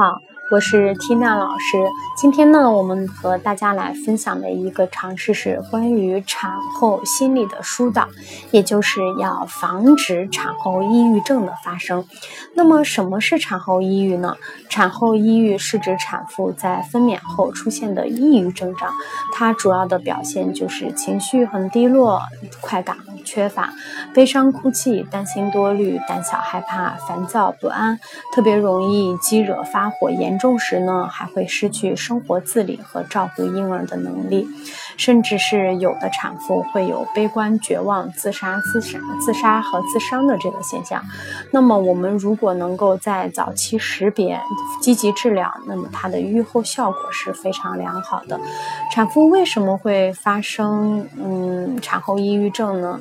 好。我是缇娜老师，今天呢，我们和大家来分享的一个常识是关于产后心理的疏导，也就是要防止产后抑郁症的发生。那么，什么是产后抑郁呢？产后抑郁是指产妇在分娩后出现的抑郁症状，它主要的表现就是情绪很低落、快感缺乏、悲伤哭泣、担心多虑、胆小害怕、烦躁不安，特别容易激惹发火严。重时呢，还会失去生活自理和照顾婴儿的能力，甚至是有的产妇会有悲观、绝望、自杀、自杀、自杀和自伤的这个现象。那么，我们如果能够在早期识别、积极治疗，那么它的愈后效果是非常良好的。产妇为什么会发生嗯产后抑郁症呢？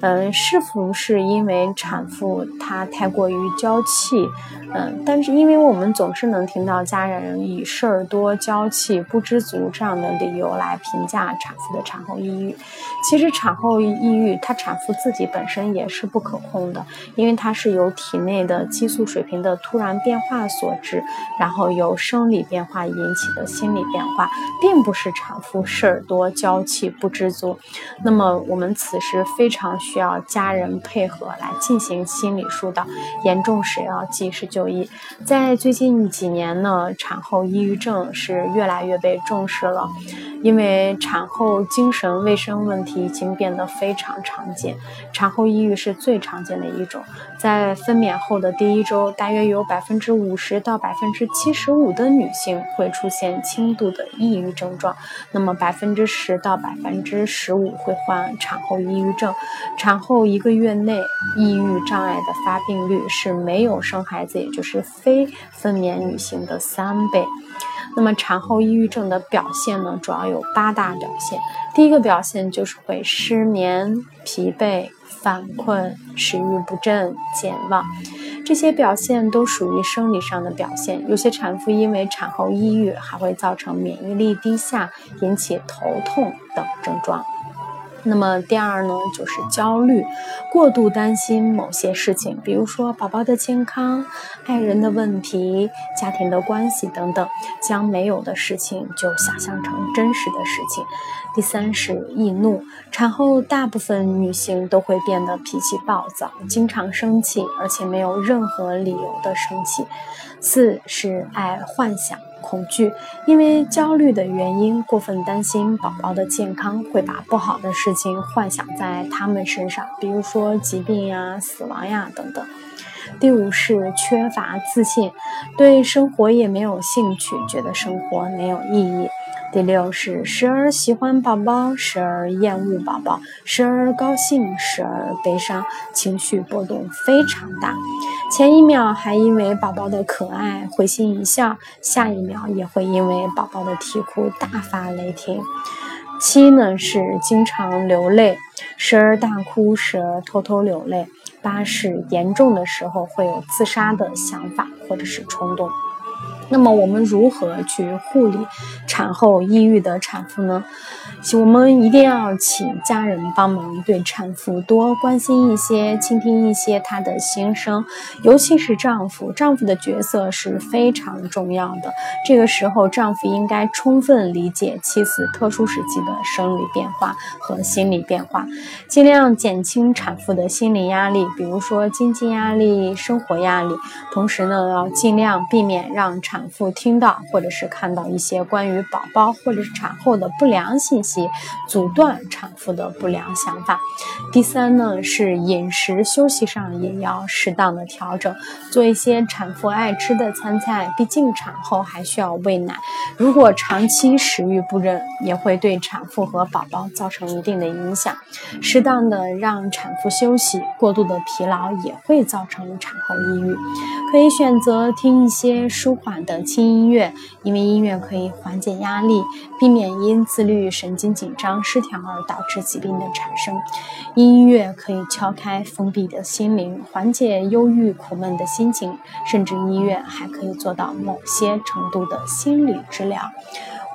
嗯，是否是因为产妇她太过于娇气？嗯，但是因为我们总是能听到家人以事儿多、娇气、不知足这样的理由来评价产妇的产后抑郁。其实产后抑郁，她产妇自己本身也是不可控的，因为它是由体内的激素水平的突然变化所致，然后由生理变化引起的心理变化，并不是产妇事儿多、娇气、不知足。那么我们此时非常需要家人配合来进行心理疏导，严重时要及时就医。在最近几年呢，产后抑郁症是越来越被重视了。因为产后精神卫生问题已经变得非常常见，产后抑郁是最常见的一种。在分娩后的第一周，大约有百分之五十到百分之七十五的女性会出现轻度的抑郁症状，那么百分之十到百分之十五会患产后抑郁症。产后一个月内，抑郁障碍的发病率是没有生孩子，也就是非分娩女性的三倍。那么产后抑郁症的表现呢，主要有八大表现。第一个表现就是会失眠、疲惫、犯困、食欲不振、健忘，这些表现都属于生理上的表现。有些产妇因为产后抑郁，还会造成免疫力低下，引起头痛等症状。那么第二呢，就是焦虑，过度担心某些事情，比如说宝宝的健康、爱人的问题、家庭的关系等等，将没有的事情就想象成真实的事情。第三是易怒，产后大部分女性都会变得脾气暴躁，经常生气，而且没有任何理由的生气。四是爱幻想。恐惧，因为焦虑的原因，过分担心宝宝的健康，会把不好的事情幻想在他们身上，比如说疾病呀、死亡呀等等。第五是缺乏自信，对生活也没有兴趣，觉得生活没有意义。第六是时而喜欢宝宝，时而厌恶宝宝，时而高兴，时而悲伤，情绪波动非常大。前一秒还因为宝宝的可爱会心一笑，下一秒也会因为宝宝的啼哭大发雷霆。七呢是经常流泪，时而大哭，时而偷偷流泪。八是严重的时候会有自杀的想法或者是冲动。那么我们如何去护理产后抑郁的产妇呢？我们一定要请家人帮忙，对产妇多关心一些，倾听一些她的心声，尤其是丈夫，丈夫的角色是非常重要的。这个时候，丈夫应该充分理解妻子特殊时期的生理变化和心理变化，尽量减轻产妇的心理压力，比如说经济压力、生活压力。同时呢，要尽量避免让产产妇听到或者是看到一些关于宝宝或者是产后的不良信息。阻断产妇的不良想法。第三呢，是饮食休息上也要适当的调整，做一些产妇爱吃的餐菜。毕竟产后还需要喂奶，如果长期食欲不振，也会对产妇和宝宝造成一定的影响。适当的让产妇休息，过度的疲劳也会造成产后抑郁。可以选择听一些舒缓的轻音乐，因为音乐可以缓解压力，避免因自律神。经紧张失调而导致疾病的产生，音乐可以敲开封闭的心灵，缓解忧郁苦闷的心情，甚至音乐还可以做到某些程度的心理治疗。量。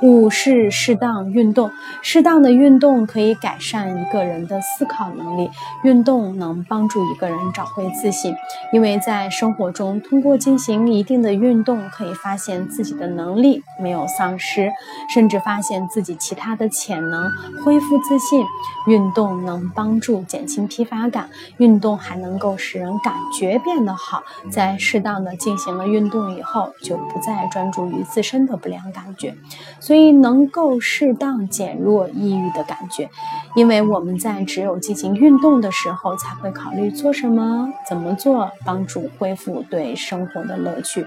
五是适当运动，适当的运动可以改善一个人的思考能力。运动能帮助一个人找回自信，因为在生活中，通过进行一定的运动，可以发现自己的能力没有丧失，甚至发现自己其他的潜能，恢复自信。运动能帮助减轻疲乏感，运动还能够使人感觉变得好。在适当的进行了运动以后，就不再专注于自身的不良感觉。所以所以能够适当减弱抑郁的感觉，因为我们在只有进行运动的时候，才会考虑做什么、怎么做，帮助恢复对生活的乐趣。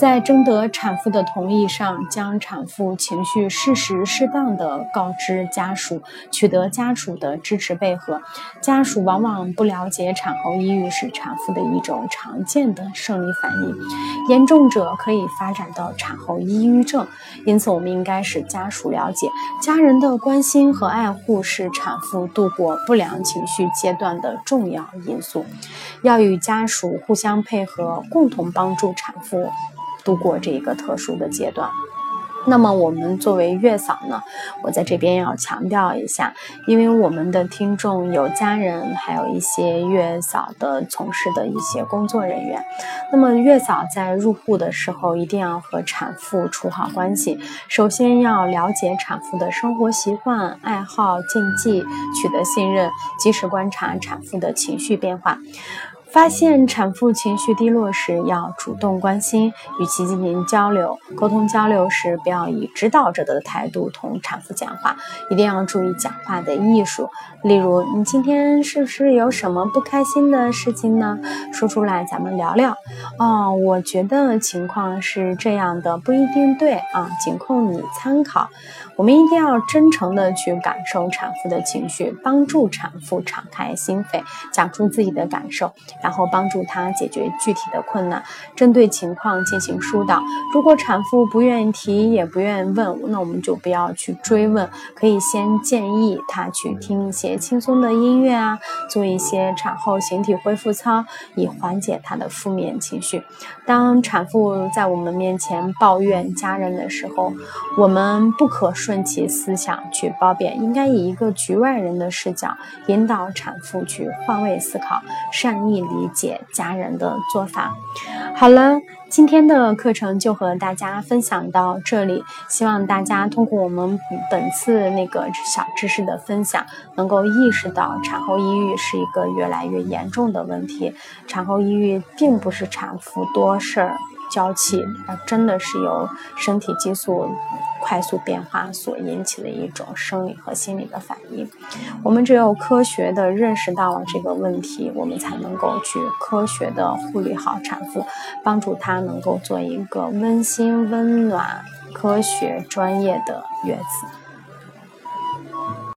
在征得产妇的同意上，将产妇情绪适时、适当的告知家属，取得家属的支持配合。家属往往不了解产后抑郁是产妇的一种常见的生理反应，严重者可以发展到产后抑郁症。因此，我们应该使家属了解，家人的关心和爱护是产妇度过不良情绪阶段的重要因素。要与家属互相配合，共同帮助产妇度过这一个特殊的阶段。那么我们作为月嫂呢，我在这边要强调一下，因为我们的听众有家人，还有一些月嫂的从事的一些工作人员。那么月嫂在入户的时候，一定要和产妇处好关系，首先要了解产妇的生活习惯、爱好、禁忌，取得信任，及时观察产妇的情绪变化。发现产妇情绪低落时，要主动关心，与其进行交流、沟通。交流时，不要以指导者的态度同产妇讲话，一定要注意讲话的艺术。例如，你今天是不是有什么不开心的事情呢？说出来，咱们聊聊。哦，我觉得情况是这样的，不一定对啊，仅供你参考。我们一定要真诚的去感受产妇的情绪，帮助产妇敞开心扉，讲出自己的感受。然后帮助她解决具体的困难，针对情况进行疏导。如果产妇不愿意提，也不愿意问，那我们就不要去追问，可以先建议她去听一些轻松的音乐啊，做一些产后形体恢复操，以缓解她的负面情绪。当产妇在我们面前抱怨家人的时候，我们不可说顺其思想去褒贬，应该以一个局外人的视角引导产妇去换位思考，善意。理解家人的做法。好了，今天的课程就和大家分享到这里。希望大家通过我们本次那个小知识的分享，能够意识到产后抑郁是一个越来越严重的问题。产后抑郁并不是产妇多事儿、娇气，而真的是由身体激素。快速变化所引起的一种生理和心理的反应，我们只有科学的认识到了这个问题，我们才能够去科学的护理好产妇，帮助她能够做一个温馨、温暖、科学、专业的月子。